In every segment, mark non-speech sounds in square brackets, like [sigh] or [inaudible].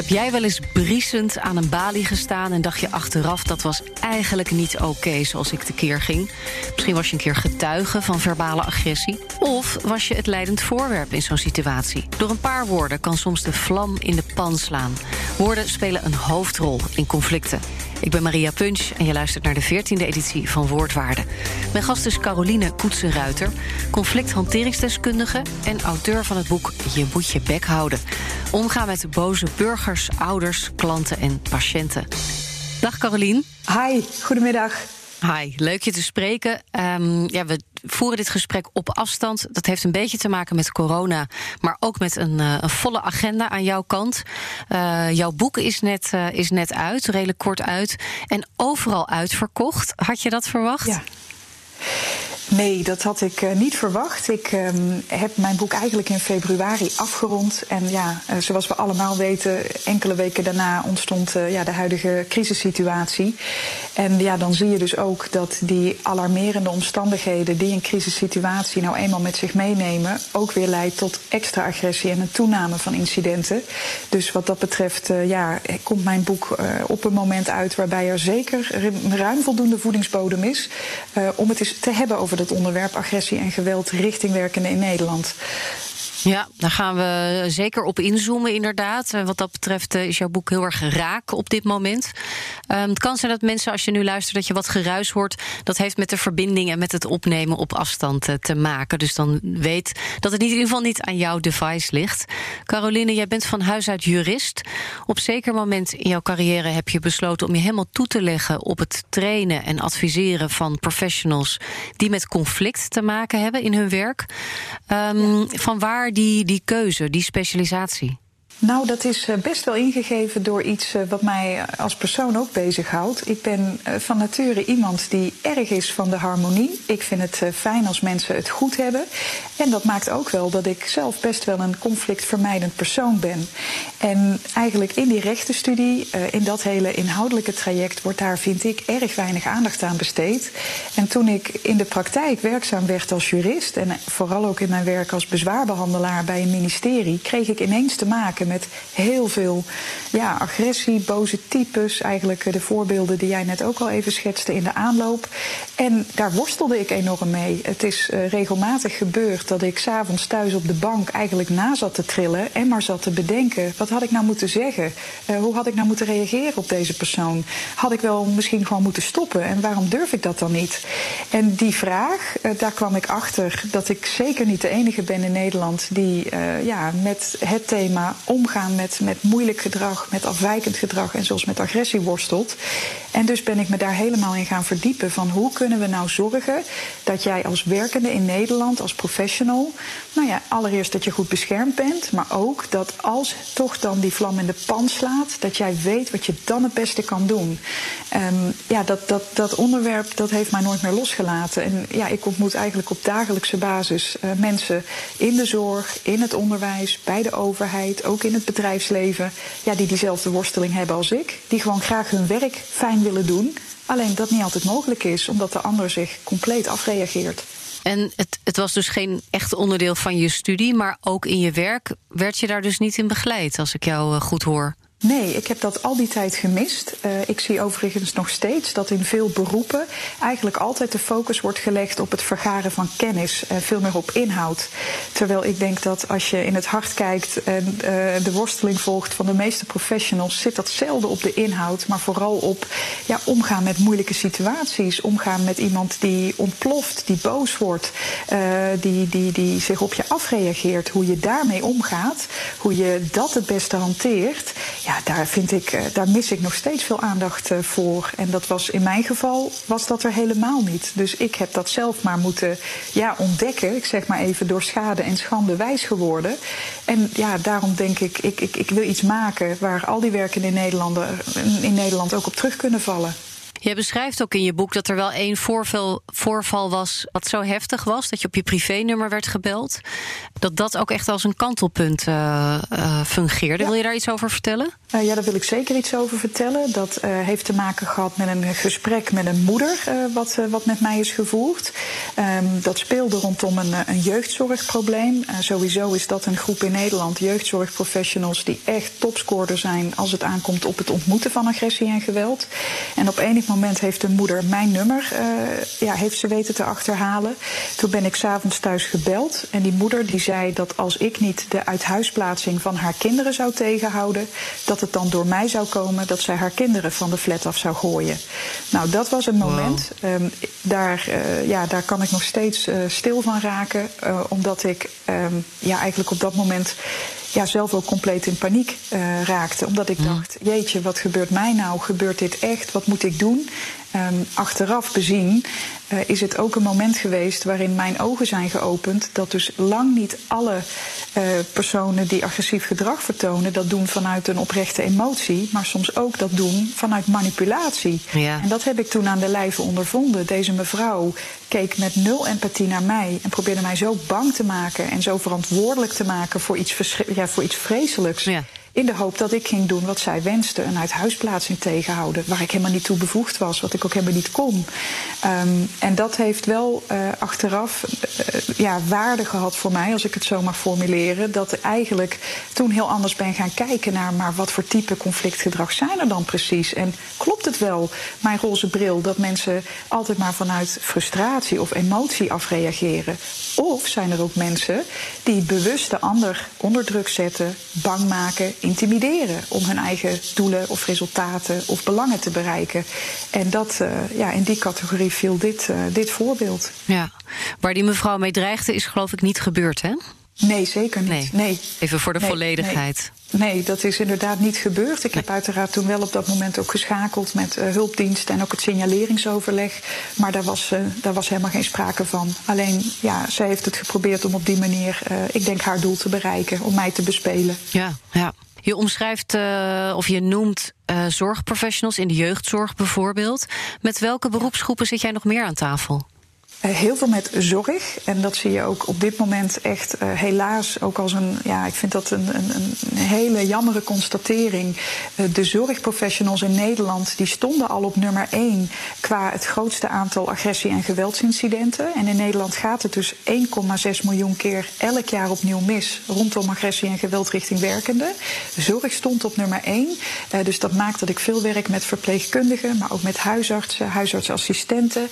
Heb jij wel eens briesend aan een balie gestaan en dacht je achteraf dat was eigenlijk niet oké zoals ik tekeer ging? Misschien was je een keer getuige van verbale agressie. Of was je het leidend voorwerp in zo'n situatie? Door een paar woorden kan soms de vlam in de pan slaan. Woorden spelen een hoofdrol in conflicten. Ik ben Maria Punch en je luistert naar de 14e editie van Woordwaarde. Mijn gast is Caroline Koetsen-Ruiter, conflicthanteringsdeskundige en auteur van het boek Je moet je bek houden. Omgaan met boze burgers, ouders, klanten en patiënten. Dag Caroline. Hi, goedemiddag. Hi, leuk je te spreken. Um, ja, we voeren dit gesprek op afstand. Dat heeft een beetje te maken met corona, maar ook met een, uh, een volle agenda aan jouw kant. Uh, jouw boek is net, uh, is net uit, redelijk kort uit. En overal uitverkocht. Had je dat verwacht? Ja. Nee, dat had ik uh, niet verwacht. Ik uh, heb mijn boek eigenlijk in februari afgerond. En ja, uh, zoals we allemaal weten, enkele weken daarna ontstond uh, ja, de huidige crisissituatie. En ja, dan zie je dus ook dat die alarmerende omstandigheden die een crisissituatie nou eenmaal met zich meenemen, ook weer leidt tot extra agressie en een toename van incidenten. Dus wat dat betreft, ja, komt mijn boek op een moment uit waarbij er zeker ruim voldoende voedingsbodem is om het eens te hebben over het onderwerp agressie en geweld richting werkenden in Nederland. Ja, daar gaan we zeker op inzoomen, inderdaad. Wat dat betreft is jouw boek heel erg raak op dit moment. Um, het kan zijn dat mensen, als je nu luistert, dat je wat geruis hoort. Dat heeft met de verbinding en met het opnemen op afstand uh, te maken. Dus dan weet dat het in ieder geval niet aan jouw device ligt. Caroline, jij bent van huis uit jurist. Op zeker moment in jouw carrière heb je besloten om je helemaal toe te leggen op het trainen en adviseren van professionals die met conflict te maken hebben in hun werk. Um. Van waar die, die keuze, die specialisatie? Nou, dat is eh, best wel ingegeven door iets eh, wat mij als persoon ook bezighoudt. Ik ben eh, van nature iemand die erg is van de harmonie. Ik vind het fijn als mensen het goed hebben. En dat maakt ook wel dat ik zelf best wel een conflictvermijdend persoon ben. En eigenlijk in die rechtenstudie, in dat hele inhoudelijke traject, wordt daar, vind ik, erg weinig aandacht aan besteed. En toen ik in de praktijk werkzaam werd als jurist en vooral ook in mijn werk als bezwaarbehandelaar bij een ministerie, kreeg ik ineens te maken met heel veel ja, agressie, boze types. Eigenlijk de voorbeelden die jij net ook al even schetste in de aanloop. En daar worstelde ik enorm mee. Het is uh, regelmatig gebeurd dat ik s'avonds thuis op de bank eigenlijk na zat te trillen en maar zat te bedenken: wat had ik nou moeten zeggen? Uh, hoe had ik nou moeten reageren op deze persoon? Had ik wel misschien gewoon moeten stoppen? En waarom durf ik dat dan niet? En die vraag, daar kwam ik achter dat ik zeker niet de enige ben in Nederland die ja, met het thema omgaan met, met moeilijk gedrag, met afwijkend gedrag en zoals met agressie worstelt. En dus ben ik me daar helemaal in gaan verdiepen van hoe kunnen we nou zorgen dat jij als werkende in Nederland, als professional, nou ja, allereerst dat je goed beschermd bent, maar ook dat als toch dan die vlam in de pan slaat, dat jij weet wat je dan het beste kan doen. Um, ja, dat, dat, dat onderwerp dat heeft mij nooit meer losgelaten. En ja, ik ontmoet eigenlijk op dagelijkse basis uh, mensen in de zorg, in het onderwijs, bij de overheid, ook in het bedrijfsleven, ja, die diezelfde worsteling hebben als ik, die gewoon graag hun werk fijn willen doen. Alleen dat niet altijd mogelijk is, omdat de ander zich compleet afreageert. En het, het, was dus geen echt onderdeel van je studie, maar ook in je werk werd je daar dus niet in begeleid, als ik jou uh, goed hoor. Nee, ik heb dat al die tijd gemist. Uh, ik zie overigens nog steeds dat in veel beroepen eigenlijk altijd de focus wordt gelegd op het vergaren van kennis, uh, veel meer op inhoud. Terwijl ik denk dat als je in het hart kijkt en uh, de worsteling volgt van de meeste professionals, zit dat zelden op de inhoud, maar vooral op ja, omgaan met moeilijke situaties, omgaan met iemand die ontploft, die boos wordt, die, die, die zich op je afreageert, hoe je daarmee omgaat, hoe je dat het beste hanteert. Ja, daar, vind ik, eh, daar mis ik nog steeds veel aandacht voor. En dat was in mijn geval was dat er helemaal niet. Dus ik heb dat zelf maar moeten ja, ontdekken. Ik zeg maar even door schade en schande wijs geworden. En ja, daarom denk ik, ik, ik, ik wil iets maken waar al die werken in Nederland, in Nederland ook op terug kunnen vallen. Je beschrijft ook in je boek dat er wel één voorval, voorval was wat zo heftig was dat je op je privénummer werd gebeld. Dat dat ook echt als een kantelpunt uh, uh, fungeerde. Wil je daar iets over vertellen? Uh, ja, daar wil ik zeker iets over vertellen. Dat heeft te maken gehad met een gesprek met een moeder, wat, wat met mij is gevoerd. Um, dat speelde rondom een, een jeugdzorgprobleem. sowieso is dat een groep in Nederland, jeugdzorgprofessionals, die echt topscorer zijn als het aankomt op het ontmoeten van agressie en geweld. En op enig moment heeft de moeder mijn nummer uh, ja, heeft ze weten te achterhalen. Toen ben ik s'avonds thuis gebeld. En die moeder die zei dat als ik niet de uithuisplaatsing van haar kinderen zou tegenhouden, dat het dan door mij zou komen dat zij haar kinderen van de flat af zou gooien. Nou, dat was een moment. Wow. Um, daar, uh, ja, daar kan ik nog steeds uh, stil van raken. omdat ik um, ja, eigenlijk op dat moment ja, zelf ook compleet in paniek uh, raakte. Omdat ik dacht, jeetje, wat gebeurt mij nou? Gebeurt dit echt? Wat moet ik doen? Um, achteraf bezien uh, is het ook een moment geweest waarin mijn ogen zijn geopend. Dat dus lang niet alle uh, personen die agressief gedrag vertonen, dat doen vanuit een oprechte emotie. Maar soms ook dat doen vanuit manipulatie. Ja. En dat heb ik toen aan de lijve ondervonden. Deze mevrouw keek met nul empathie naar mij en probeerde mij zo bang te maken en zo verantwoordelijk te maken voor iets, ja, voor iets vreselijks. Ja. In de hoop dat ik ging doen wat zij wenste. Een uithuisplaatsing tegenhouden. Waar ik helemaal niet toe bevoegd was. Wat ik ook helemaal niet kon. Um, en dat heeft wel uh, achteraf uh, ja, waarde gehad voor mij. Als ik het zo mag formuleren. Dat ik eigenlijk toen heel anders ben gaan kijken naar. Maar wat voor type conflictgedrag zijn er dan precies? En klopt het wel, mijn roze bril. Dat mensen altijd maar vanuit frustratie of emotie afreageren? Of zijn er ook mensen die bewust de ander onder druk zetten. Bang maken intimideren om hun eigen doelen of resultaten of belangen te bereiken. En dat, uh, ja, in die categorie viel dit, uh, dit voorbeeld. Ja, waar die mevrouw mee dreigde is geloof ik niet gebeurd, hè? Nee, zeker niet. Nee. nee. Even voor de nee, volledigheid. Nee. dat is inderdaad niet gebeurd. Ik heb uiteraard toen wel op dat moment ook geschakeld met uh, hulpdiensten en ook het signaleringsoverleg. Maar daar was, uh, daar was helemaal geen sprake van. Alleen, ja, zij heeft het geprobeerd om op die manier, uh, ik denk, haar doel te bereiken, om mij te bespelen. Ja, ja. Je omschrijft of je noemt zorgprofessionals in de jeugdzorg bijvoorbeeld. Met welke beroepsgroepen zit jij nog meer aan tafel? Uh, heel veel met zorg. En dat zie je ook op dit moment echt uh, helaas ook als een, ja, ik vind dat een, een, een hele jammere constatering. Uh, de zorgprofessionals in Nederland die stonden al op nummer 1 qua het grootste aantal agressie- en geweldsincidenten. En in Nederland gaat het dus 1,6 miljoen keer elk jaar opnieuw mis rondom agressie en geweld richting werkenden. De zorg stond op nummer 1. dus dat maakt dat ik veel werk met verpleegkundigen, maar ook met huisartsen, huisartsassistenten.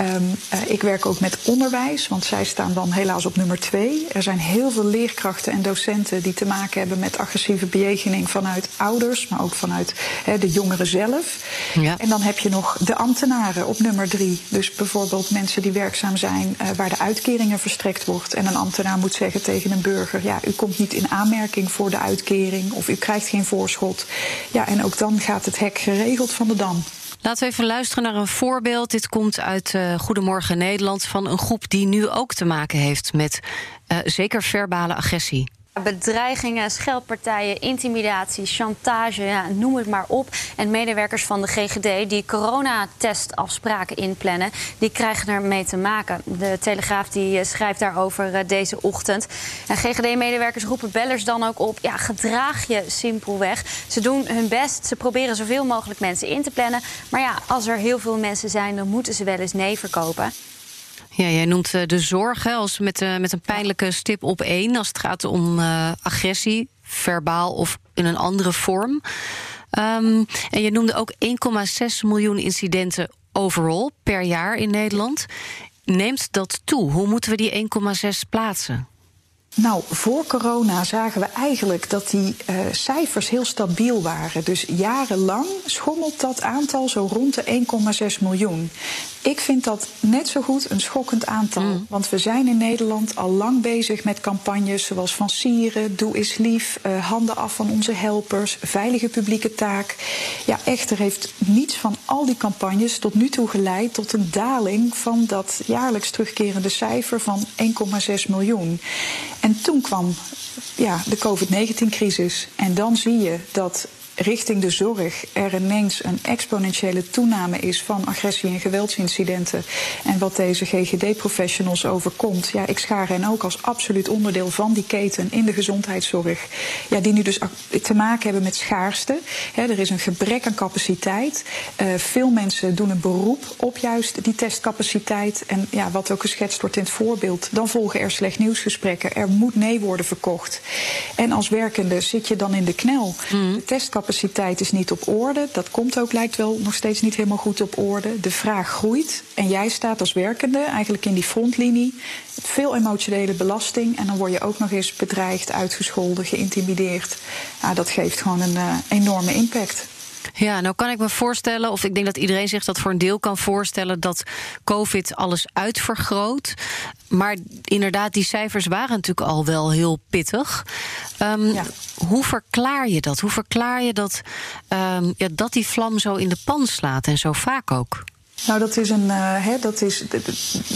Um, ik werk ook met onderwijs, want zij staan dan helaas op nummer twee. Er zijn heel veel leerkrachten en docenten die te maken hebben met agressieve bejegening vanuit ouders, maar ook vanuit he, de jongeren zelf. Ja. En dan heb je nog de ambtenaren op nummer drie. Dus bijvoorbeeld mensen die werkzaam zijn uh, waar de uitkeringen verstrekt wordt. En een ambtenaar moet zeggen tegen een burger: ja, u komt niet in aanmerking voor de uitkering of u krijgt geen voorschot. Ja, en ook dan gaat het hek geregeld van de dam. Laten we even luisteren naar een voorbeeld. Dit komt uit uh, Goedemorgen Nederland van een groep die nu ook te maken heeft met uh, zeker verbale agressie. Bedreigingen, scheldpartijen, intimidatie, chantage, ja, noem het maar op. En medewerkers van de GGD die coronatestafspraken inplannen, die krijgen er mee te maken. De Telegraaf die schrijft daarover deze ochtend. En GGD-medewerkers roepen bellers dan ook op: ja, gedraag je simpelweg. Ze doen hun best, ze proberen zoveel mogelijk mensen in te plannen. Maar ja, als er heel veel mensen zijn, dan moeten ze wel eens nee verkopen. Ja, jij noemt de zorg als met, uh, met een pijnlijke stip op één als het gaat om uh, agressie, verbaal of in een andere vorm. Um, en je noemde ook 1,6 miljoen incidenten overal per jaar in Nederland. Neemt dat toe? Hoe moeten we die 1,6 plaatsen? Nou, voor corona zagen we eigenlijk dat die uh, cijfers heel stabiel waren. Dus jarenlang schommelt dat aantal zo rond de 1,6 miljoen. Ik vind dat net zo goed een schokkend aantal. Mm. Want we zijn in Nederland al lang bezig met campagnes zoals van Sieren, Doe is lief, uh, handen af van onze helpers, veilige publieke taak. Ja, echter heeft niets van al die campagnes tot nu toe geleid tot een daling van dat jaarlijks terugkerende cijfer van 1,6 miljoen. En toen kwam ja, de COVID-19-crisis. En dan zie je dat richting de zorg er ineens een exponentiële toename is van agressie- en geweldsincidenten. En wat deze GGD-professionals overkomt, ja, ik schaar hen ook als absoluut onderdeel van die keten in de gezondheidszorg. Ja, die nu dus te maken hebben met schaarste. er is een gebrek aan capaciteit. Uh, veel mensen doen een beroep op juist die testcapaciteit. En ja, wat ook geschetst wordt in het voorbeeld, dan volgen er slecht nieuwsgesprekken. Er moet nee worden verkocht. En als werkende zit je dan in de knel. Mm. De testcapaciteit capaciteit is niet op orde. Dat komt ook, lijkt wel, nog steeds niet helemaal goed op orde. De vraag groeit. En jij staat als werkende eigenlijk in die frontlinie. Veel emotionele belasting. En dan word je ook nog eens bedreigd, uitgescholden, geïntimideerd. Ja, dat geeft gewoon een uh, enorme impact. Ja, nou kan ik me voorstellen, of ik denk dat iedereen zich dat voor een deel kan voorstellen, dat COVID alles uitvergroot. Maar inderdaad, die cijfers waren natuurlijk al wel heel pittig. Um, Hoe verklaar je dat? Hoe verklaar je dat, um, ja, dat die vlam zo in de pan slaat en zo vaak ook? Nou, dat is, een, uh, dat, is,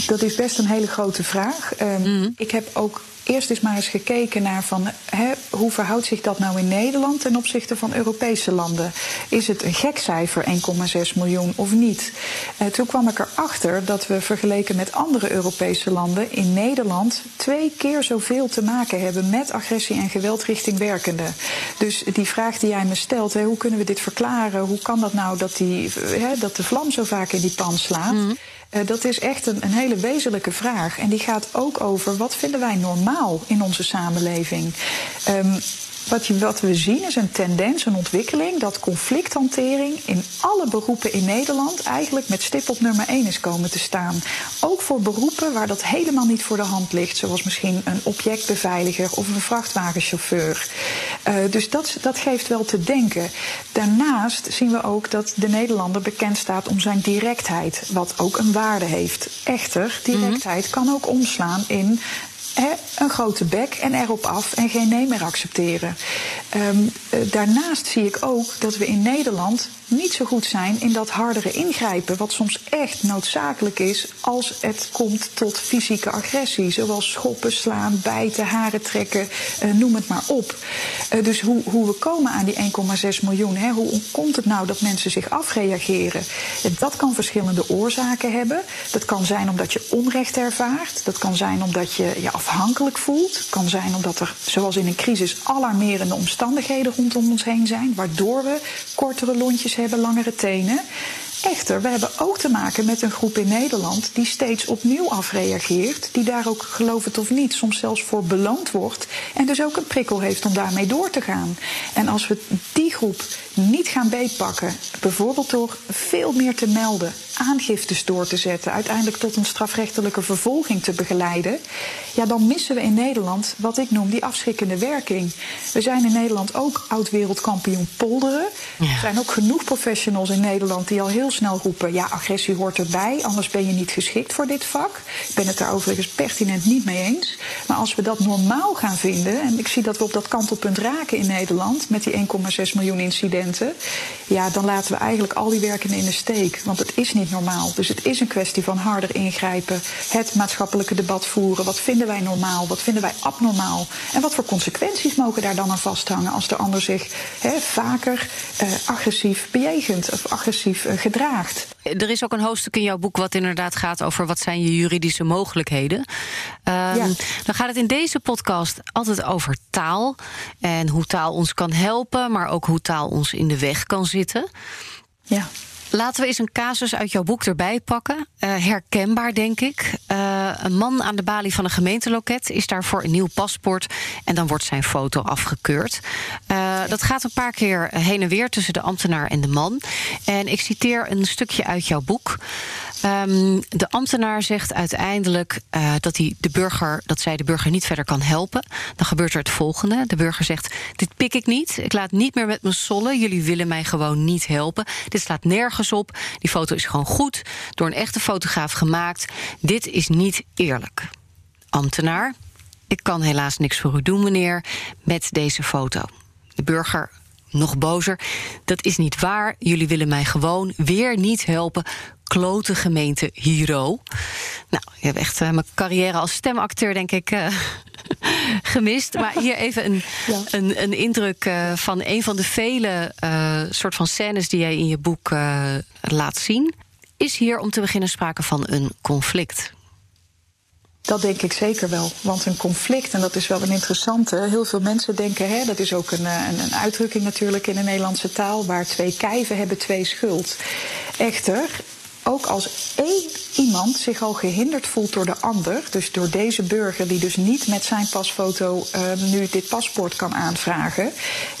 dat is best een hele grote vraag. Um, mm. Ik heb ook eerst eens maar eens gekeken naar van, hè, hoe verhoudt zich dat nou in Nederland ten opzichte van Europese landen? Is het een gek cijfer, 1,6 miljoen of niet? Uh, toen kwam ik erachter dat we vergeleken met andere Europese landen in Nederland twee keer zoveel te maken hebben met agressie en geweld richting werkenden. Dus die vraag die jij me stelt, hè, hoe kunnen we dit verklaren? Hoe kan dat nou dat, die, hè, dat de vlam zo vaak in die pan slaat? Mm. Uh, dat is echt een, een, hele wezenlijke vraag. En die gaat ook over wat vinden wij normaal in onze samenleving. Um, wat, je, wat, we zien is een tendens, een ontwikkeling dat conflicthantering in alle beroepen in Nederland eigenlijk met stip op nummer 1 is komen te staan. Ook voor beroepen waar dat helemaal niet voor de hand ligt, zoals misschien een objectbeveiliger of een vrachtwagenchauffeur. Uh, dus dat, dat geeft wel te denken. Daarnaast zien we ook dat de Nederlander bekend staat om zijn directheid, wat ook een waarde heeft. Echter, directheid mm kan ook omslaan in een grote bek en erop af en geen nee meer accepteren. Um, daarnaast zie ik ook dat we in Nederland niet zo goed zijn in dat hardere ingrijpen, wat soms echt noodzakelijk is als het komt tot fysieke agressie, zoals schoppen, slaan, bijten, haren trekken, uh, noem het maar op. Uh, dus hoe, hoe we komen aan die 1,6 miljoen, hè, hoe komt het nou dat mensen zich afreageren? Dat kan verschillende oorzaken hebben. Dat kan zijn omdat je onrecht ervaart, dat kan zijn omdat je afhankelijk voelt, het kan zijn omdat er, zoals in een crisis, alarmerende omstandigheden rondom ons heen zijn, waardoor we kortere lontjes hebben langere tenen. Echter, we hebben ook te maken met een groep in Nederland die steeds opnieuw afreageert, die daar ook, geloof het of niet, soms zelfs voor beloond wordt en dus ook een prikkel heeft om daarmee door te gaan. En als we die groep niet gaan beetpakken, bijvoorbeeld door veel meer te melden, aangiftes door te zetten, uiteindelijk tot een strafrechtelijke vervolging te begeleiden, ja, dan missen we in Nederland wat ik noem die afschrikkende werking. We zijn in Nederland ook oud-wereldkampioen polderen. Er zijn ook genoeg professionals in Nederland die al heel snel roepen: ja, agressie hoort erbij, anders ben je niet geschikt voor dit vak. Ik ben het daar overigens pertinent niet mee eens. Maar als we dat normaal gaan vinden, en ik zie dat we op dat kantelpunt raken in Nederland met die 1,6 miljoen incidenten, könnte. Ja, dan laten we eigenlijk al die werkenden in de steek. Want het is niet normaal. Dus het is een kwestie van harder ingrijpen, het maatschappelijke debat voeren. Wat vinden wij normaal? Wat vinden wij abnormaal? En wat voor consequenties mogen daar dan aan vasthangen als de ander zich vaker uh, agressief bejegent of agressief uh, gedraagt? Er is ook een hoofdstuk in jouw boek wat inderdaad gaat over wat zijn je juridische mogelijkheden. Um, ja. Dan gaat het in deze podcast altijd over taal en hoe taal ons kan helpen, maar ook hoe taal ons in de weg kan zitten. Ja. Laten we eens een casus uit jouw boek erbij pakken. Uh, herkenbaar, denk ik. Uh, een man aan de balie van een gemeenteloket is daar voor een nieuw paspoort. En dan wordt zijn foto afgekeurd. Uh, dat gaat een paar keer heen en weer tussen de ambtenaar en de man. En ik citeer een stukje uit jouw boek. Ehm, de ambtenaar zegt uiteindelijk uh, dat, hij de burger, dat zij de burger niet verder kan helpen. Dan gebeurt er het volgende. De burger zegt: Dit pik ik niet. Ik laat niet meer met me sollen. Jullie willen mij gewoon niet helpen. Dit slaat nergens op. Die foto is gewoon goed. Door een echte fotograaf gemaakt. Dit is niet eerlijk. Ambtenaar. Ik kan helaas niks voor u doen, meneer, met deze foto. De burger nog bozer. Dat is niet waar. Jullie willen mij gewoon weer niet helpen. Klote gemeente Hero. Nou, je hebt echt uh, mijn carrière als stemacteur, denk ik, uh, [laughs] gemist. Maar hier even een, ja. een, een, indruk uh, van een van de vele soort van scènes die jij in je boek laat zien. Is hier om te beginnen sprake van een conflict? Dat denk ik zeker wel. Want een conflict, en dat is wel een interessante. Heel veel mensen denken, hè, dat is ook een, een, een uitdrukking natuurlijk in de Nederlandse taal. Waar twee kijven hebben twee schuld. Echter, ook als één iemand zich al gehinderd voelt door de ander, dus door deze burger die dus niet met zijn pasfoto uh, nu dit paspoort kan aanvragen,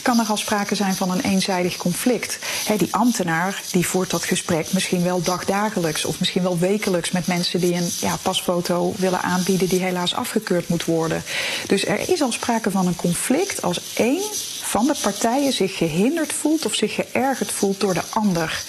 kan er al sprake zijn van een eenzijdig conflict. Die ambtenaar die voert dat gesprek misschien wel dagdagelijks of misschien wel wekelijks met mensen die een ja, pasfoto willen aanbieden die helaas afgekeurd moet worden. Dus er is al sprake van een conflict als één van de partijen zich gehinderd voelt of zich geërgerd voelt door de ander.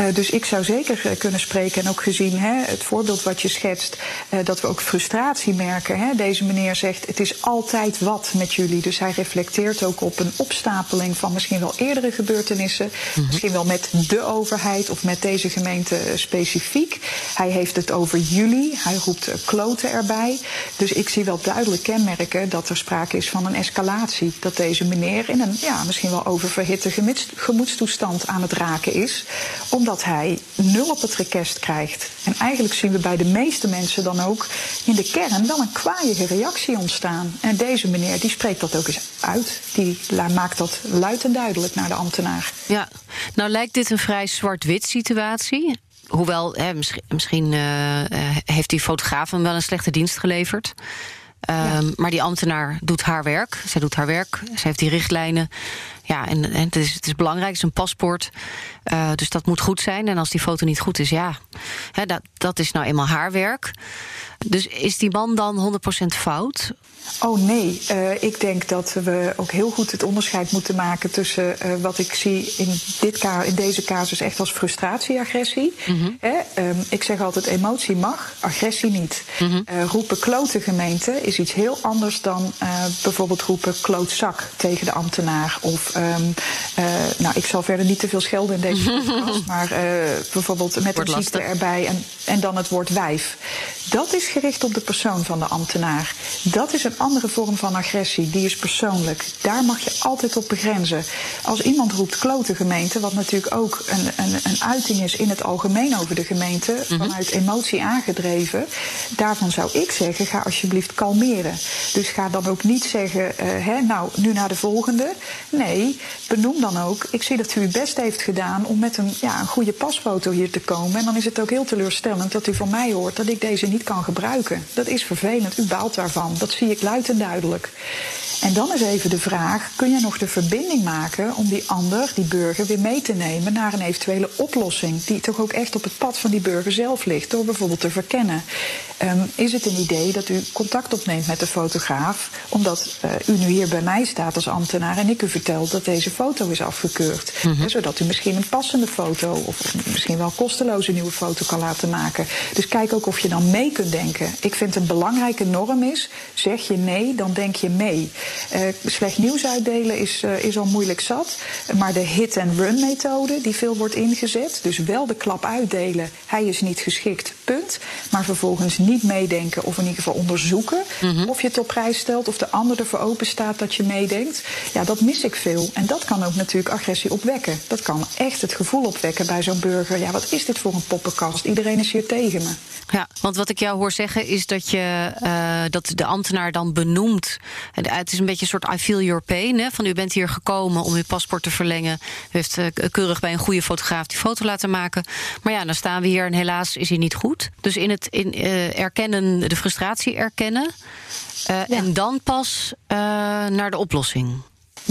Uh, dus ik zou zeker kunnen spreken en ook gezien hè, het voorbeeld wat je schetst, uh, dat we ook frustratie merken. Hè. Deze meneer zegt het is altijd wat met jullie. Dus hij reflecteert ook op een opstapeling van misschien wel eerdere gebeurtenissen. Mm -hmm. Misschien wel met de overheid of met deze gemeente specifiek. Hij heeft het over jullie. Hij roept kloten erbij. Dus ik zie wel duidelijk kenmerken dat er sprake is van een escalatie. Dat deze meneer in een ja, misschien wel oververhitte gemoedstoestand aan het raken is. Omdat hij nul op het rekest krijgt. En eigenlijk zien we bij de meeste mensen dan ook in de kern wel een kwaaiige reactie ontstaan. En deze meneer die spreekt dat ook eens uit. Die maakt dat luid en duidelijk naar de ambtenaar. Ja, nou lijkt dit een vrij zwart-wit situatie. Hoewel, hè, misschien, misschien uh, heeft die fotograaf hem wel een slechte dienst geleverd. Ja. Um, maar die ambtenaar doet haar werk. Zij doet haar werk. Zij heeft die richtlijnen. Ja, en, en het, is, het is belangrijk, het is een paspoort. Uh, dus dat moet goed zijn. En als die foto niet goed is, ja, hè, dat, dat is nou eenmaal haar werk. Dus is die man dan 100% fout? Oh nee, uh, ik denk dat we ook heel goed het onderscheid moeten maken tussen uh, wat ik zie in, dit in deze casus echt als frustratie-agressie. Mm -hmm. um, ik zeg altijd: emotie mag, agressie niet. Mm -hmm. uh, roepen klote gemeente is iets heel anders dan bijvoorbeeld roepen klootzak tegen de ambtenaar. Of, um, nou, ik zal verder niet te veel schelden in deze [laughs] podcast, maar bijvoorbeeld met een ziekte erbij en, en dan het woord wijf. Dat is gericht op de persoon van de ambtenaar. Dat is een andere vorm van agressie, die is persoonlijk. Daar mag je altijd op begrenzen. Als iemand roept klote gemeente, wat natuurlijk ook een, een, een uiting is in het algemeen over de gemeente, mm -hmm. vanuit emotie aangedreven, daarvan zou ik zeggen, ga alsjeblieft kalmeren. Dus ga dan ook niet zeggen, uh, hè, nou, nu naar de volgende. Nee, benoem dan ook, ik zie dat u uw best heeft gedaan om met een, ja, een goede pasfoto hier te komen. En dan is het ook heel teleurstellend dat u van mij hoort dat ik deze niet kan gebruiken. Dat is vervelend, u baalt daarvan. Dat zie ik en duidelijk. En dan is even de vraag: kun je nog de verbinding maken om die ander, die burger, weer mee te nemen naar een eventuele oplossing, die toch ook echt op het pad van die burger zelf ligt, door bijvoorbeeld te verkennen? Um, is het een idee dat u contact opneemt met de fotograaf, omdat uh, u nu hier bij mij staat als ambtenaar en ik u vertel dat deze foto is afgekeurd? Mm -hmm. He, zodat u misschien een passende foto of misschien wel kosteloze nieuwe foto kan laten maken. Dus kijk ook of je dan mee kunt denken. Ik vind een belangrijke norm is: zeg je nee, dan denk je mee. Uh, slecht nieuws uitdelen is, uh, is al moeilijk zat. Maar de hit-and-run methode, die veel wordt ingezet, dus wel de klap uitdelen, hij is niet geschikt, punt. Maar vervolgens niet meedenken of in ieder geval onderzoeken mm -hmm. of je het op prijs stelt of de ander ervoor open staat dat je meedenkt. Ja, dat mis ik veel. En dat kan ook natuurlijk agressie opwekken. Dat kan echt het gevoel opwekken bij zo'n burger. Ja, wat is dit voor een poppenkast? Iedereen is hier tegen me. Ja, want wat ik jou hoor zeggen is dat je uh, dat de ambtenaar dan benoemt. Het is een beetje een soort I feel your pain. Hè? Van u bent hier gekomen om uw paspoort te verlengen. U heeft uh, keurig bij een goede fotograaf die foto laten maken. Maar ja, dan staan we hier en helaas is hij niet goed. Dus in het in, uh, erkennen, de frustratie erkennen. Ja. En dan pas naar de oplossing.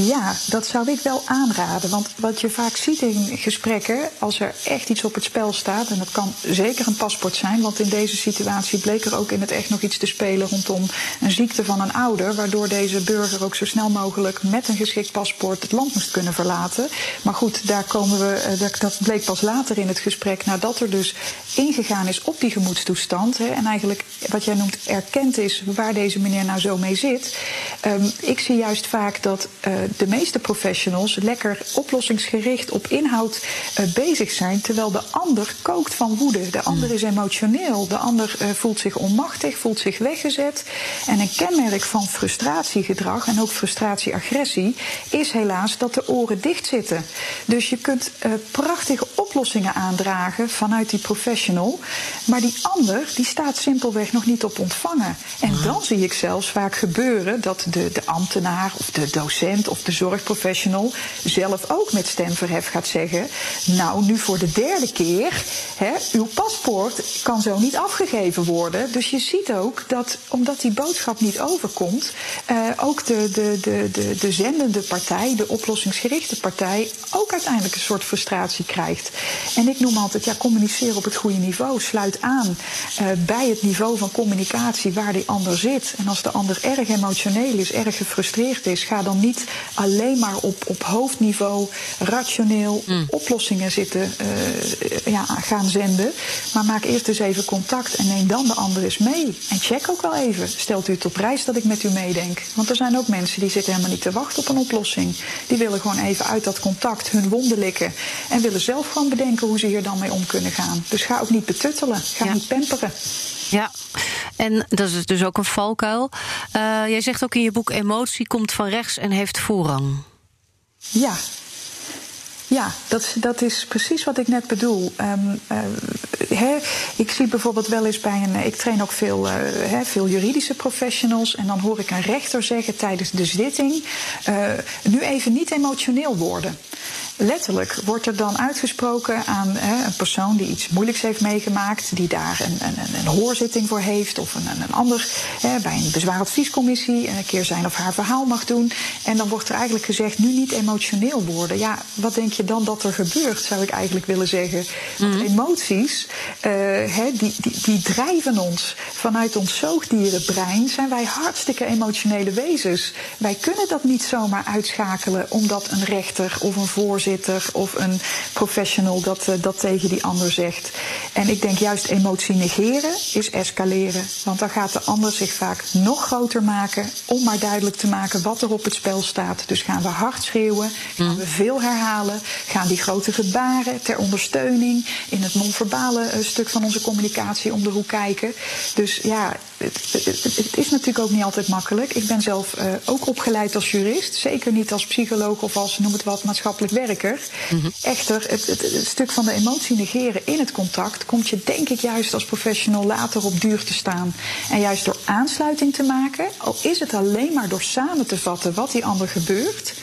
Ja, dat zou ik wel aanraden. Want wat je vaak ziet in gesprekken, als er echt iets op het spel staat, en dat kan zeker een paspoort zijn, want in deze situatie bleek er ook in het echt nog iets te spelen rondom een ziekte van een ouder, waardoor deze burger ook zo snel mogelijk met een geschikt paspoort het land moest kunnen verlaten. Maar goed, daar komen we, eh, dat bleek pas later in het gesprek, nadat er dus ingegaan is op die gemoedstoestand. Hè, en eigenlijk wat jij noemt erkend is waar deze meneer nou zo mee zit. Um, ik zie juist vaak dat uh, de meeste professionals lekker oplossingsgericht op inhoud uh, bezig zijn, terwijl de ander kookt van woede. De ander is emotioneel, de ander uh, voelt zich onmachtig, voelt zich weggezet. En een kenmerk van frustratiegedrag en ook frustratieagressie is helaas dat de oren dicht zitten. Dus je kunt prachtige oplossingen aandragen vanuit die professional, maar die ander die staat simpelweg nog niet op ontvangen. En dan zie ik zelfs vaak gebeuren dat de, de ambtenaar of de docent of de zorgprofessional zelf ook met stemverhef gaat zeggen: Nou, nu voor de derde keer, hè, uw paspoort kan zo niet afgegeven worden. Dus je ziet ook dat, omdat die boodschap niet overkomt, uh, ook de, de, de, de, de zendende partij, de oplossingsgerichte partij, ook uiteindelijk een soort frustratie krijgt. En ik noem altijd: ja, communiceren op het goede niveau, sluit aan uh, bij het niveau van communicatie waar die ander zit. En als de ander erg emotioneel is, erg gefrustreerd is, ga dan niet alleen maar op, op hoofdniveau rationeel mm. oplossingen zitten uh, ja, gaan zenden. Maar maak eerst eens even contact en neem dan de ander eens mee. En check ook wel even. Stelt u het op prijs dat ik met u meedenk? Want er zijn ook mensen die zitten helemaal niet te wachten op een oplossing. Die willen gewoon even uit dat contact hun wonden likken. En willen zelf gewoon bedenken hoe ze hier dan mee om kunnen gaan. Dus ga ook niet betuttelen. Ga ja. niet pamperen. Ja, en dat is dus ook een valkuil. Uh, jij zegt ook in je boek: emotie komt van rechts en heeft voorrang. Ja. Ja, dat, dat is precies wat ik net bedoel. Uh, he, ik zie bijvoorbeeld wel eens bij een. Ik train ook veel, he, veel juridische professionals. En dan hoor ik een rechter zeggen tijdens de zitting: nu even niet emotioneel worden letterlijk wordt er dan uitgesproken aan hè, een persoon die iets moeilijks heeft meegemaakt, die daar een, een, een hoorzitting voor heeft of een, een ander hè, bij een bezwaaradviescommissie een keer zijn of haar verhaal mag doen. En dan wordt er eigenlijk gezegd: nu niet emotioneel worden. Ja, wat denk je dan dat er gebeurt, zou ik eigenlijk willen zeggen. Want mm -hmm. emoties, uh, hè, die, die, die drijven ons. Vanuit ons zoogdierenbrein zijn wij hartstikke emotionele wezens. Wij kunnen dat niet zomaar uitschakelen omdat een rechter of een voorzitter of een professional dat, uh, dat tegen die ander zegt. En ik denk juist emotie negeren is escaleren. Want dan gaat de ander zich vaak nog groter maken om maar duidelijk te maken wat er op het spel staat. Dus gaan we hard schreeuwen, gaan we veel herhalen, gaan die grote gebaren ter ondersteuning in het non-verbale uh, stuk van onze communicatie om de hoek kijken. Dus ja, het, het, het, is natuurlijk ook niet altijd makkelijk. Ik ben zelf uh, ook opgeleid als jurist. Zeker niet als psycholoog of als, noem het wat, maatschappelijk werker. Mm -hmm. Echter, het, stuk van de emotie negeren in het contact komt je denk ik juist als professional later op duur te staan. En juist door aansluiting te maken, al is het alleen maar door samen te vatten wat die ander gebeurt,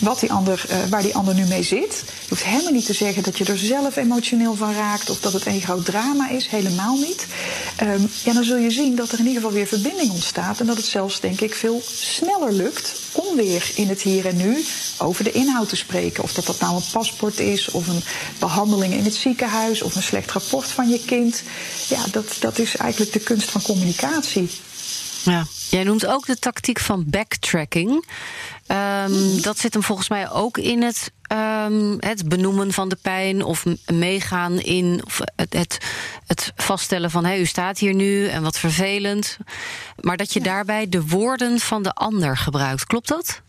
wat die ander, uh, waar die ander nu mee zit. Je hoeft helemaal niet te zeggen dat je er zelf emotioneel van raakt of dat het een groot drama is. Helemaal niet. Um, ja, dan zul je zien dat er in ieder geval weer verbinding ontstaat. En dat het zelfs, denk ik, veel sneller lukt om weer in het hier en nu over de inhoud te spreken. Of dat dat nou een paspoort is, of een behandeling in het ziekenhuis, of een slecht rapport van je kind. Ja, dat, dat is eigenlijk de kunst van communicatie. Ja, jij noemt ook de tactiek van backtracking. Um, dat zit hem volgens mij ook in het, um, het benoemen van de pijn of meegaan in of het, het, het vaststellen van hey, u staat hier nu en wat vervelend. Maar dat je ja. daarbij de woorden van de ander gebruikt. Klopt dat?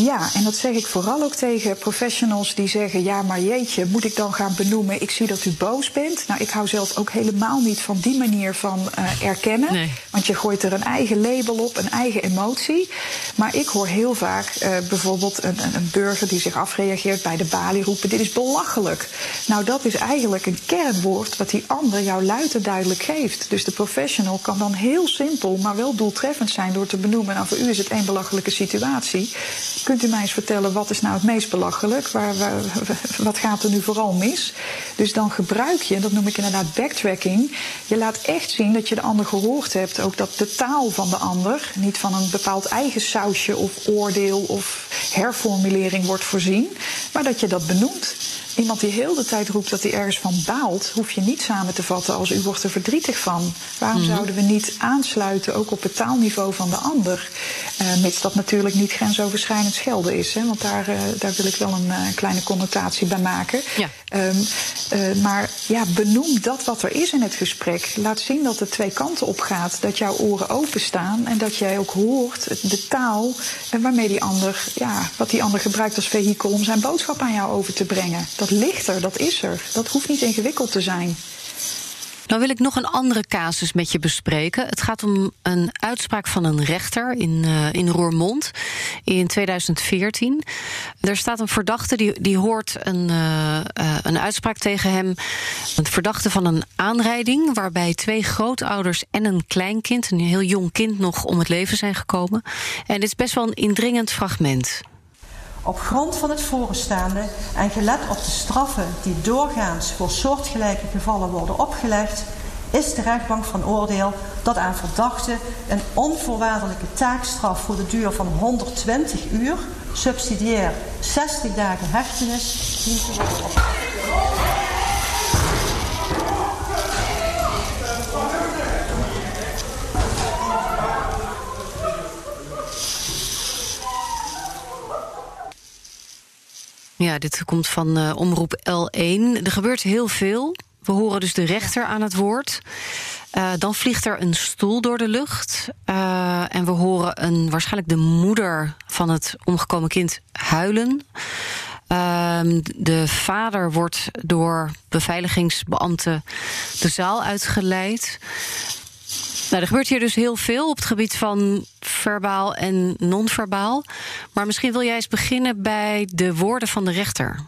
Ja, en dat zeg ik vooral ook tegen professionals die zeggen: ja, maar jeetje, moet ik dan gaan benoemen? Ik zie dat u boos bent. Nou, ik hou zelf ook helemaal niet van die manier van uh, erkennen. Nee. Want je gooit er een eigen label op, een eigen emotie. Maar ik hoor heel vaak uh, bijvoorbeeld een, een, burger die zich afreageert bij de balie roepen: dit is belachelijk. Nou, dat is eigenlijk een kernwoord wat die ander jou luid en duidelijk geeft. Dus de professional kan dan heel simpel, maar wel doeltreffend zijn door te benoemen: nou, voor u is het één belachelijke situatie. Kunt u mij eens vertellen wat is nou het meest belachelijk? Waar, waar, [laughs] wat gaat er nu vooral mis? Dus dan gebruik je, en dat noem ik inderdaad backtracking. Je laat echt zien dat je de ander gehoord hebt. Ook dat de taal van de ander, niet van een bepaald eigen sausje of oordeel of herformulering wordt voorzien, maar dat je dat benoemt. Iemand die heel de tijd roept dat hij ergens van baalt, hoef je niet samen te vatten als u wordt er verdrietig van. Waarom Mhm. zouden we niet aansluiten, ook op het taalniveau van de ander? Eh, mits dat natuurlijk niet grensoverschrijdend schelden is. Hè, want daar, eh, daar wil ik wel een eh, kleine connotatie bij maken. Ja. Ehm, eh, maar ja, benoem dat wat er is in het gesprek. Laat zien dat het twee kanten op gaat. Dat jouw oren openstaan en dat jij ook hoort de taal waarmee die ander, ja, wat die ander gebruikt als vehikel om zijn boodschap aan jou over te brengen. Dat ligt er, dat is er. Dat hoeft niet ingewikkeld te zijn. Nou wil ik nog een andere casus met je bespreken. Het gaat om een uitspraak van een rechter in, eh, in Roermond in 2014. Er staat een verdachte die, die hoort een, eh, eh, een uitspraak tegen hem. Een verdachte van een aanrijding waarbij twee grootouders en een kleinkind, een heel jong kind, nog om het leven zijn gekomen. En dit is best wel een indringend fragment. Op grond van het voorstaande en gelet op de straffen die doorgaans voor soortgelijke gevallen worden opgelegd, is de rechtbank van oordeel dat aan verdachte een onvoorwaardelijke taakstraf voor de duur van 120 uur, subsidiair 60 dagen hechtenis, dient te worden opgelegd. Ja, dit komt van eh, omroep L1. Er gebeurt heel veel. We horen dus de rechter aan het woord. Eh, dan vliegt er een stoel door de lucht. Eh, en we horen een, waarschijnlijk de moeder van het omgekomen kind huilen. Ehm, de vader wordt door beveiligingsbeambten de zaal uitgeleid. Nou, er gebeurt hier dus heel veel op het gebied van verbaal en non-verbaal. Maar misschien wil jij eens beginnen bij de woorden van de rechter.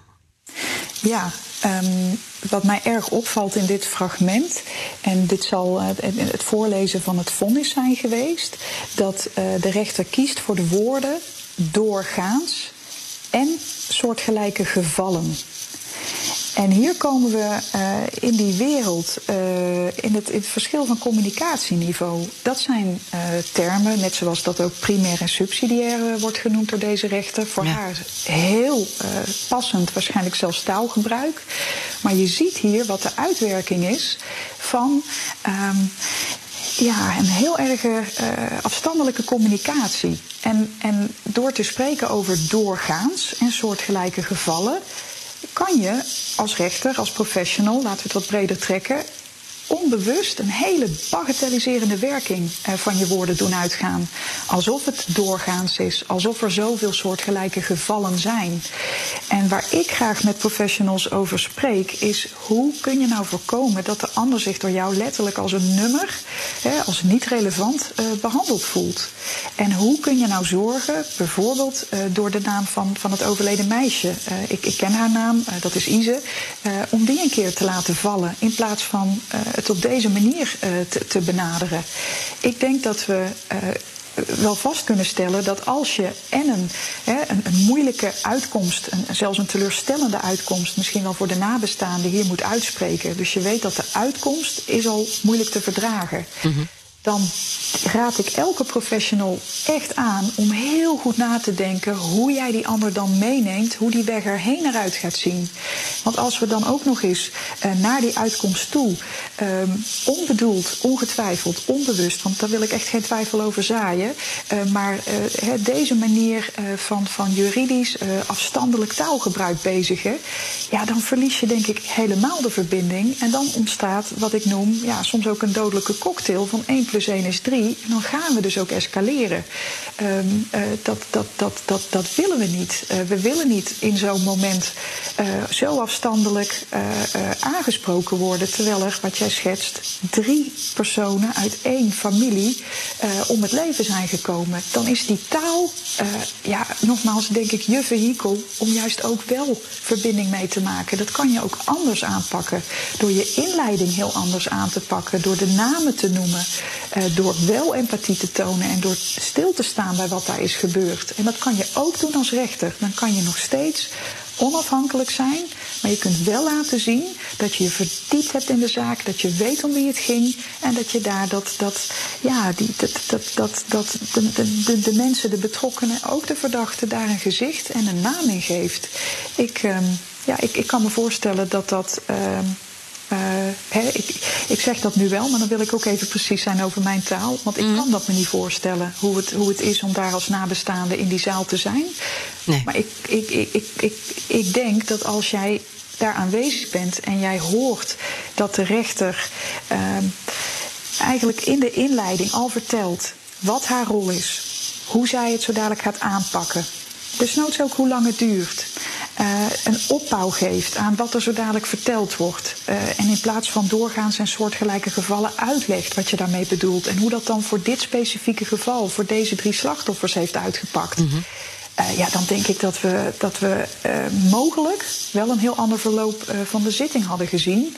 Ja, ehm, wat mij erg opvalt in dit fragment, en dit zal eh, het- voorlezen van het vonnis zijn geweest, dat eh, de rechter kiest voor de woorden doorgaans en soortgelijke gevallen. En hier komen we eh, in die wereld, eh, in, het, in het verschil van communicatieniveau. Dat zijn eh, termen, net zoals dat ook primair en subsidiair wordt genoemd door deze rechter. Voor Ja. haar heel passend, waarschijnlijk zelfs taalgebruik. Maar je ziet hier wat de uitwerking is van. ehm, ja, een heel erge eh, afstandelijke communicatie. En, en door te spreken over doorgaans en soortgelijke gevallen, kan je als rechter, als professional, laten we het wat breder trekken, onbewust een hele bagatelliserende werking eh, van je woorden doen uitgaan. Alsof het doorgaans is, alsof er zoveel soortgelijke gevallen zijn. En waar ik graag met professionals over spreek, is hoe kun je nou voorkomen dat de ander zich door jou letterlijk als een nummer, als niet relevant, eh, behandeld voelt. En hoe kun je nou zorgen, bijvoorbeeld eh, door de naam van, van het overleden meisje, ik, ik ken haar naam, dat is Ise, om die een keer te laten vallen in plaats van het op deze manier eh, te, te benaderen. Ik denk dat we. eh, wel vast kunnen stellen dat als je en een, hè, een, moeilijke uitkomst, een, zelfs een teleurstellende uitkomst, misschien wel voor de nabestaanden hier moet uitspreken. Dus je weet dat de uitkomst is al moeilijk te verdragen. Dan raad ik elke professional echt aan om heel goed na te denken hoe jij die ander dan meeneemt, hoe die weg erheen eruit gaat zien. Want als we dan ook nog eens eh, naar die uitkomst toe, ehm, onbedoeld, ongetwijfeld, onbewust, want daar wil ik echt geen twijfel over zaaien, eh, maar eh, deze manier van, van juridisch afstandelijk taalgebruik bezigen, ja, dan verlies je denk ik helemaal de verbinding. En dan ontstaat wat ik noem, ja, soms ook een dodelijke cocktail van 1 plus 1 is 3. En dan gaan we dus ook escaleren. Ehm, eh, dat, dat, dat, dat, dat willen we niet. Eh, we willen niet in zo'n moment eh, zo afstandelijk eh, eh, aangesproken worden. Terwijl er, wat jij schetst, drie personen uit één familie eh, om het leven zijn gekomen. Dan is die taal, eh, ja, nogmaals, denk ik, je vehikel om juist ook wel verbinding mee te maken. Dat kan je ook anders aanpakken. Door je inleiding heel anders aan te pakken. Door de namen te noemen. Eh, door wel empathie te tonen en door stil te staan bij wat daar is gebeurd. En dat kan je ook doen als rechter. Dan kan je nog steeds onafhankelijk zijn, Maar je kunt wel laten zien dat je je verdiept hebt in de zaak, dat je weet om wie het ging en dat je daar dat, dat, ja, die, dat, dat, dat, dat de, de, de mensen, de betrokkenen, ook de verdachten, daar een gezicht en een naam in geeft. Ik, ehm, ja, ik, ik kan me voorstellen dat dat. Ehm, uh, ik, ik, zeg dat nu wel, maar dan wil ik ook even precies zijn over mijn taal. Want ik mm. kan dat me niet voorstellen hoe het, hoe het is om daar als nabestaande in die zaal te zijn. Nee. Maar ik, ik, ik, ik, ik, ik denk dat als jij daar aanwezig bent en jij hoort dat de rechter uh, eigenlijk in de inleiding al vertelt wat haar rol is, hoe zij het zo dadelijk gaat aanpakken. Desnoods ook hoe lang het duurt een opbouw geeft aan wat er zo dadelijk verteld wordt. Uh, en in plaats van doorgaans en soortgelijke gevallen uitlegt wat je daarmee bedoelt. En hoe dat dan voor dit specifieke geval, voor deze drie slachtoffers heeft uitgepakt. -hmm. Uh, ja, dan denk ik dat we, dat we mogelijk wel een heel ander verloop van de zitting hadden gezien.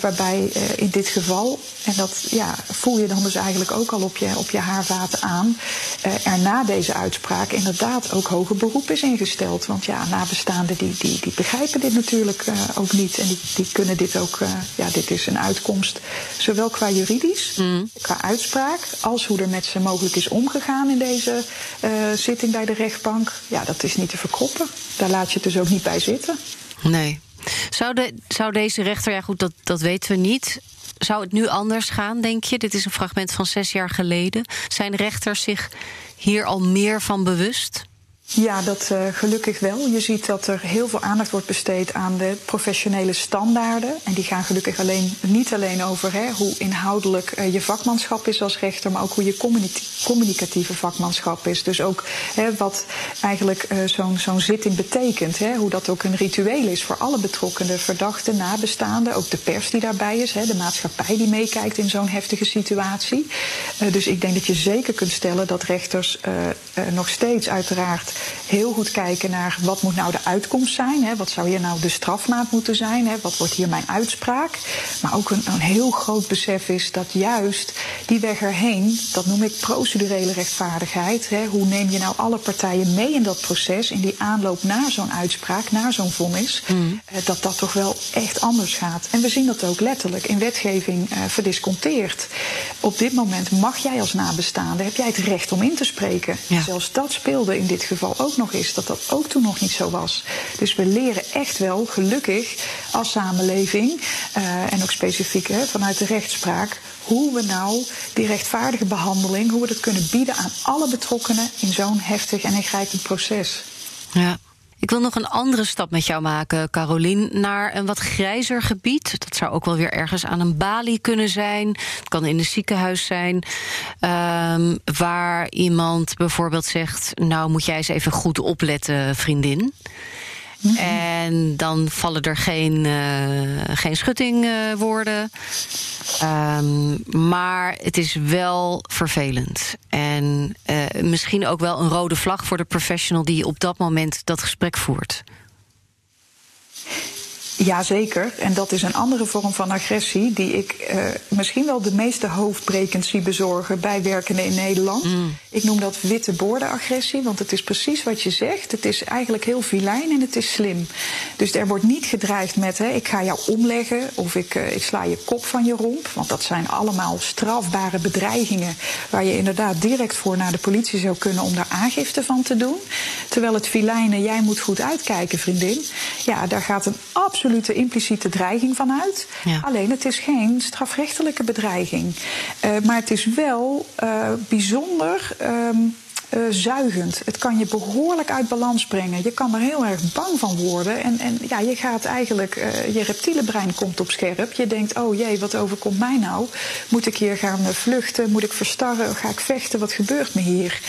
waarbij in dit geval, en dat ja, voel je dan dus eigenlijk ook al op je, op je haarvaten aan, er na deze uitspraak inderdaad ook hoger beroep is ingesteld. Want ja, nabestaanden die, die, die begrijpen dit natuurlijk ook niet. En die, die kunnen dit ook, ja, dit is een uitkomst, zowel qua juridisch, mm. qua uitspraak, als hoe er met ze mogelijk is omgegaan in deze zitting bij de rechtbank. Ja, dat is niet te verkroppen. Daar laat je het dus ook niet bij zitten. Nee. Zou, de, zou deze rechter, ja goed, dat, dat weten we niet. Zou het nu anders gaan, denk je? Dit is een fragment van zes jaar geleden. Zijn rechters zich hier al meer van bewust? Ja, dat uh, gelukkig wel. Je ziet dat er heel veel aandacht wordt besteed aan de professionele standaarden. En die gaan gelukkig alleen, niet alleen over hè, hoe inhoudelijk uh, je vakmanschap is als rechter, maar ook hoe je communicatieve vakmanschap is. Dus ook hè, wat eigenlijk uh, zo'n zo'n zitting betekent. Hè, hoe dat ook een ritueel is voor alle betrokkenen, verdachten, nabestaanden, ook de pers die daarbij is, hè, de maatschappij die meekijkt in zo'n heftige situatie. dus ik denk dat je zeker kunt stellen dat rechters nog steeds uiteraard heel goed kijken naar wat moet nou de uitkomst zijn. Hè? Wat zou hier nou de strafmaat moeten zijn? Hè? Wat wordt hier mijn uitspraak? Maar ook een, een heel groot besef is dat juist die weg erheen, dat noem ik procedurele rechtvaardigheid. Hè? Hoe neem je nou alle partijen mee in dat proces, in die aanloop naar zo'n uitspraak, naar zo'n vonnis, mm. dat dat toch wel echt anders gaat. En we zien dat ook letterlijk in wetgeving uh, verdisconteerd. Op dit moment mag jij als nabestaande, heb jij het recht om in te spreken. Ja. Zelfs dat speelde in dit geval ook nog is, dat dat ook toen nog niet zo was. Dus we leren echt wel, gelukkig, als samenleving, uh, en ook specifiek hè, vanuit de rechtspraak, hoe we nou die rechtvaardige behandeling, hoe we dat kunnen bieden aan alle betrokkenen in zo'n heftig en ingrijpend proces. Ja. Ik wil nog een andere stap met jou maken, Carolien, naar een wat grijzer gebied. Dat zou ook wel weer ergens aan een balie kunnen zijn. Het kan in een ziekenhuis zijn. Um, waar iemand bijvoorbeeld zegt: Nou, moet jij eens even goed opletten, vriendin. Mhm. En dan vallen er geen, uh, geen schuttingwoorden. Um, maar het is wel vervelend. En uh, misschien ook wel een rode vlag voor de professional die op dat moment dat gesprek voert. Jazeker, en dat is een andere vorm van agressie die ik uh, misschien wel de meeste hoofdbrekend zie bezorgen bij werkenden in Nederland. Mm. Ik noem dat witte agressie, want het is precies wat je zegt. Het is eigenlijk heel vilijn en het is slim. Dus er wordt niet gedreigd met hè, ik ga jou omleggen of ik, uh, ik sla je kop van je romp. Want dat zijn allemaal strafbare bedreigingen waar je inderdaad direct voor naar de politie zou kunnen om daar aangifte van te doen. Terwijl het filijne, jij moet goed uitkijken vriendin. Ja, daar gaat een absoluut absolute impliciete dreiging vanuit. Ja. Alleen het is geen strafrechtelijke bedreiging. Uh, maar het is wel uh, bijzonder. Um, uh, zuigend. Het kan je behoorlijk uit balans brengen. Je kan er heel erg bang van worden. En, en ja, je gaat eigenlijk, uh, je reptiele brein komt op scherp. Je denkt, oh jee, wat overkomt mij nou? Moet ik hier gaan vluchten? Moet ik verstarren? Ga ik vechten? Wat gebeurt me hier?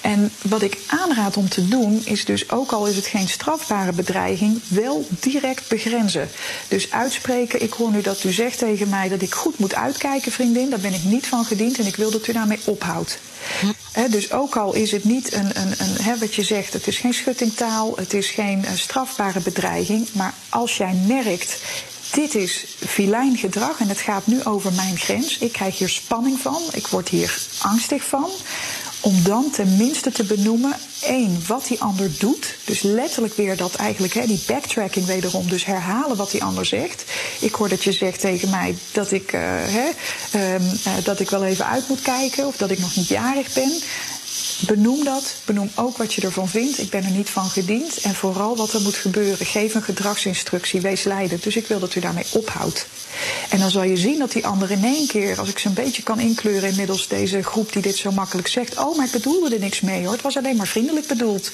En wat ik aanraad om te doen, is dus ook al is het geen strafbare bedreiging, wel direct begrenzen. Dus uitspreken, ik hoor nu dat u zegt tegen mij dat ik goed moet uitkijken, vriendin. Daar ben ik niet van gediend en ik wil dat u daarmee ophoudt. Dus ook al is het niet een, een, een wat je zegt, het is geen schuttingtaal, het is geen uh, strafbare bedreiging. Maar als jij merkt, dit is filijn gedrag en het gaat nu over mijn grens. Ik krijg hier spanning van, ik word hier angstig van. Om dan tenminste te benoemen, één, wat die ander doet. Dus letterlijk weer dat eigenlijk, hè, die backtracking wederom, dus herhalen wat die ander zegt. Ik hoor dat je zegt tegen mij dat ik, uh, hè, um, uh, dat ik wel even uit moet kijken of dat ik nog niet jarig ben. Benoem dat. Benoem ook wat je ervan vindt. Ik ben er niet van gediend. En vooral wat er moet gebeuren. Geef een gedragsinstructie. Wees leidend. Dus ik wil dat u daarmee ophoudt. En dan zal je zien dat die ander in één keer, als ik ze een beetje kan inkleuren inmiddels deze groep die dit zo makkelijk zegt. Oh, maar ik bedoelde er niks mee hoor. Het was alleen maar vriendelijk bedoeld.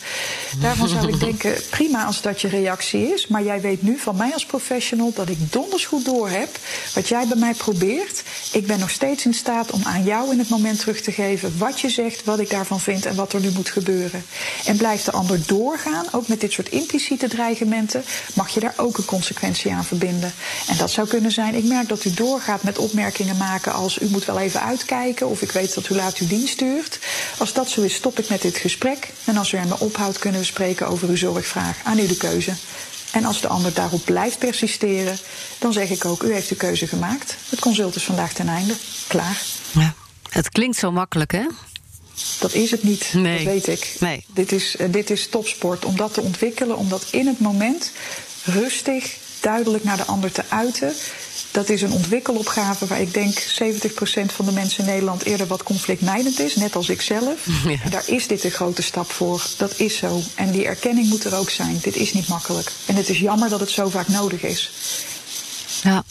Daarvan zou ik denken, prima als dat je reactie is. Maar jij weet nu van mij als professional dat ik donders goed door heb wat jij bij mij probeert. Ik ben nog steeds in staat om aan jou in het moment terug te geven wat je zegt, wat ik daarvan vind en wat er nu moet gebeuren. En blijft de ander doorgaan, ook met dit soort impliciete dreigementen, mag je daar ook een consequentie aan verbinden. En dat zou kunnen zijn ik merk dat u doorgaat met opmerkingen maken als u moet wel even uitkijken of ik weet dat u laat uw dienst stuurt. Als dat zo is, stop ik met dit gesprek. En als u er me ophoudt, kunnen we spreken over uw zorgvraag. Aan u de keuze. En als de ander daarop blijft persisteren, dan zeg ik ook: u heeft de keuze gemaakt. Het consult is vandaag ten einde. Klaar. Ja, het klinkt zo makkelijk, hè? Dat is het niet, nee. dat weet ik. Nee. Dit, is, uh, dit is topsport. Om dat te ontwikkelen, om dat in het moment rustig, duidelijk naar de ander te uiten. Dat is een ontwikkelopgave waar ik denk 70% van de mensen in Nederland eerder wat conflictmijdend is, net als ik zelf. [laughs] Ja. Daar is dit een grote stap voor. Dat is zo. En die erkenning moet er ook zijn. Dit is niet makkelijk. En het is jammer dat het zo vaak nodig is. Ja,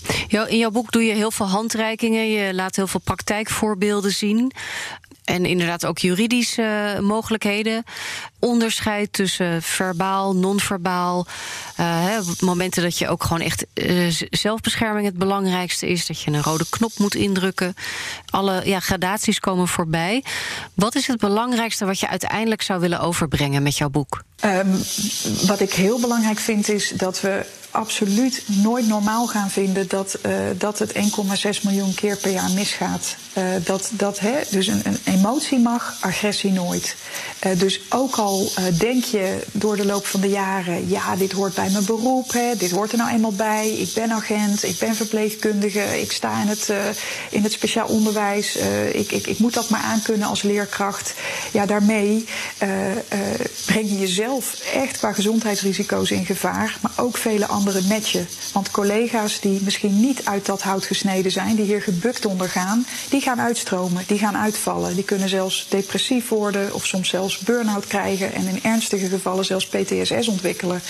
in jouw boek doe je heel veel handreikingen. Je laat heel veel praktijkvoorbeelden zien. En inderdaad ook juridische mogelijkheden. Onderscheid tussen verbaal, non-verbaal. Uh, momenten dat je ook gewoon echt uh, zelfbescherming het belangrijkste is. Dat je een rode knop moet indrukken. Alle ja, gradaties komen voorbij. Wat is het belangrijkste wat je uiteindelijk zou willen overbrengen met jouw boek? Um, wat ik heel belangrijk vind is dat we absoluut nooit normaal gaan vinden dat, uh, dat het 1,6 miljoen keer per jaar misgaat. Dat, dat, hè, dus een, een, emotie mag, agressie nooit. Dus ook al denk je door de loop van de jaren, ja, dit hoort bij mijn beroep, hè, dit hoort er nou eenmaal bij, ik ben agent, ik ben verpleegkundige, ik sta in het, in het speciaal onderwijs, ik, ik, ik moet dat maar aankunnen als leerkracht. Ja, daarmee breng je jezelf echt qua gezondheidsrisico's in gevaar, maar ook vele andere anderen met je. Want collega's die misschien niet uit dat hout gesneden zijn, die hier gebukt ondergaan, die gaan uitstromen, die gaan uitvallen. Die kunnen zelfs depressief worden of soms zelfs burn-out krijgen en in ernstige gevallen zelfs PTSS ontwikkelen.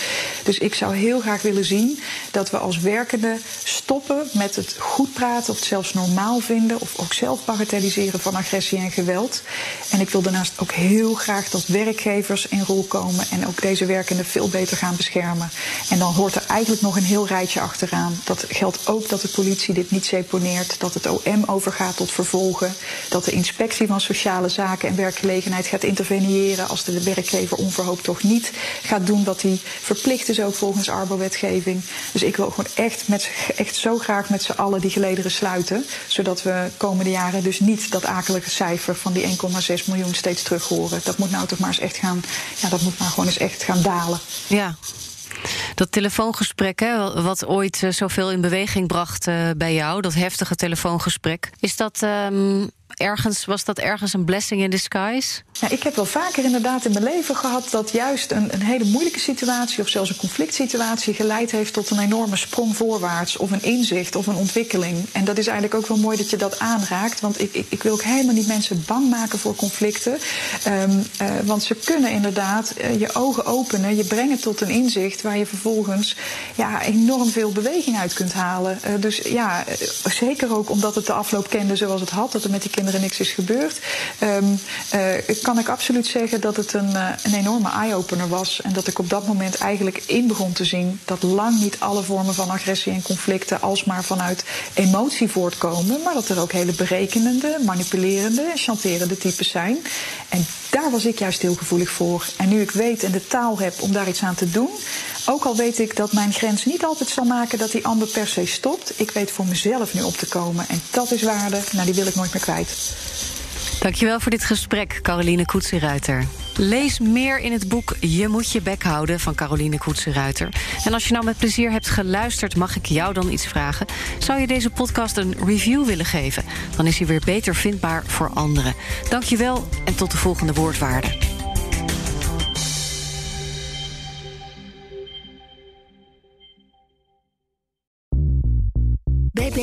Dus ik zou heel graag willen zien dat we als werkenden stoppen met het goed praten of het zelfs normaal vinden of ook zelf bagatelliseren van agressie en geweld. En ik wil daarnaast ook heel graag dat werkgevers in rol komen en ook deze werkenden veel beter gaan beschermen. En dan hoort er eigenlijk nog een heel rijtje achteraan. Dat geldt ook dat de politie dit niet seponeert, dat het OM overgaat tot vervolgen, dat de inspectie van sociale zaken en werkgelegenheid gaat interveneren als de werkgever onverhoopt toch niet gaat doen wat hij verplicht is ook volgens Arbo-wetgeving. Dus ik wil gewoon echt, met, echt zo graag met z'n allen die gelederen sluiten, zodat we komende jaren dus niet dat akelige cijfer van die 1,6 miljoen steeds terug horen. Dat moet nou toch maar eens echt gaan, ja, dat moet nou gewoon eens echt gaan dalen. Ja, dat telefoongesprek, hè, wat ooit uh, zoveel in beweging bracht uh, bij jou, dat heftige telefoongesprek, is dat. Um, ergens, was dat ergens een blessing in disguise? Ja, ik heb wel vaker inderdaad in mijn leven gehad dat juist een, een hele moeilijke situatie of zelfs een conflict situatie geleid heeft tot een enorme sprong voorwaarts of een inzicht of een ontwikkeling. En dat is eigenlijk ook wel mooi dat je dat aanraakt, want ik, ik, ik wil ook helemaal niet mensen bang maken voor conflicten. Um, uh, want ze kunnen inderdaad uh, je ogen openen, je brengen tot een inzicht waar je vervolgens ja, enorm veel beweging uit kunt halen. Uh, dus ja, zeker ook omdat het de afloop kende zoals het had, dat er met die kinderen niks is gebeurd. Um, kan ik absoluut zeggen dat het een, uh, een enorme eye-opener was. En dat ik op dat moment eigenlijk in begon te zien dat lang niet alle vormen van agressie en conflicten alsmaar vanuit emotie voortkomen. Maar dat er ook hele berekenende, manipulerende en chanterende types zijn. En daar was ik juist heel gevoelig voor. En nu ik weet en de taal heb om daar iets aan te doen. Ook al weet ik dat mijn grens niet altijd zal maken dat die ander per se stopt. Ik weet voor mezelf nu op te komen. En dat is waarde, nou die wil ik nooit meer kwijt. Dankjewel voor dit gesprek, Caroline Koetsie-Ruiter. Lees meer in het boek Je moet je bek houden van Caroline Koetsen-Ruiter. En als je nou met plezier hebt geluisterd, mag ik jou dan iets vragen? Zou je deze podcast een review willen geven? Dan is hij weer beter vindbaar voor anderen. Dank je wel en tot de volgende woordwaarde.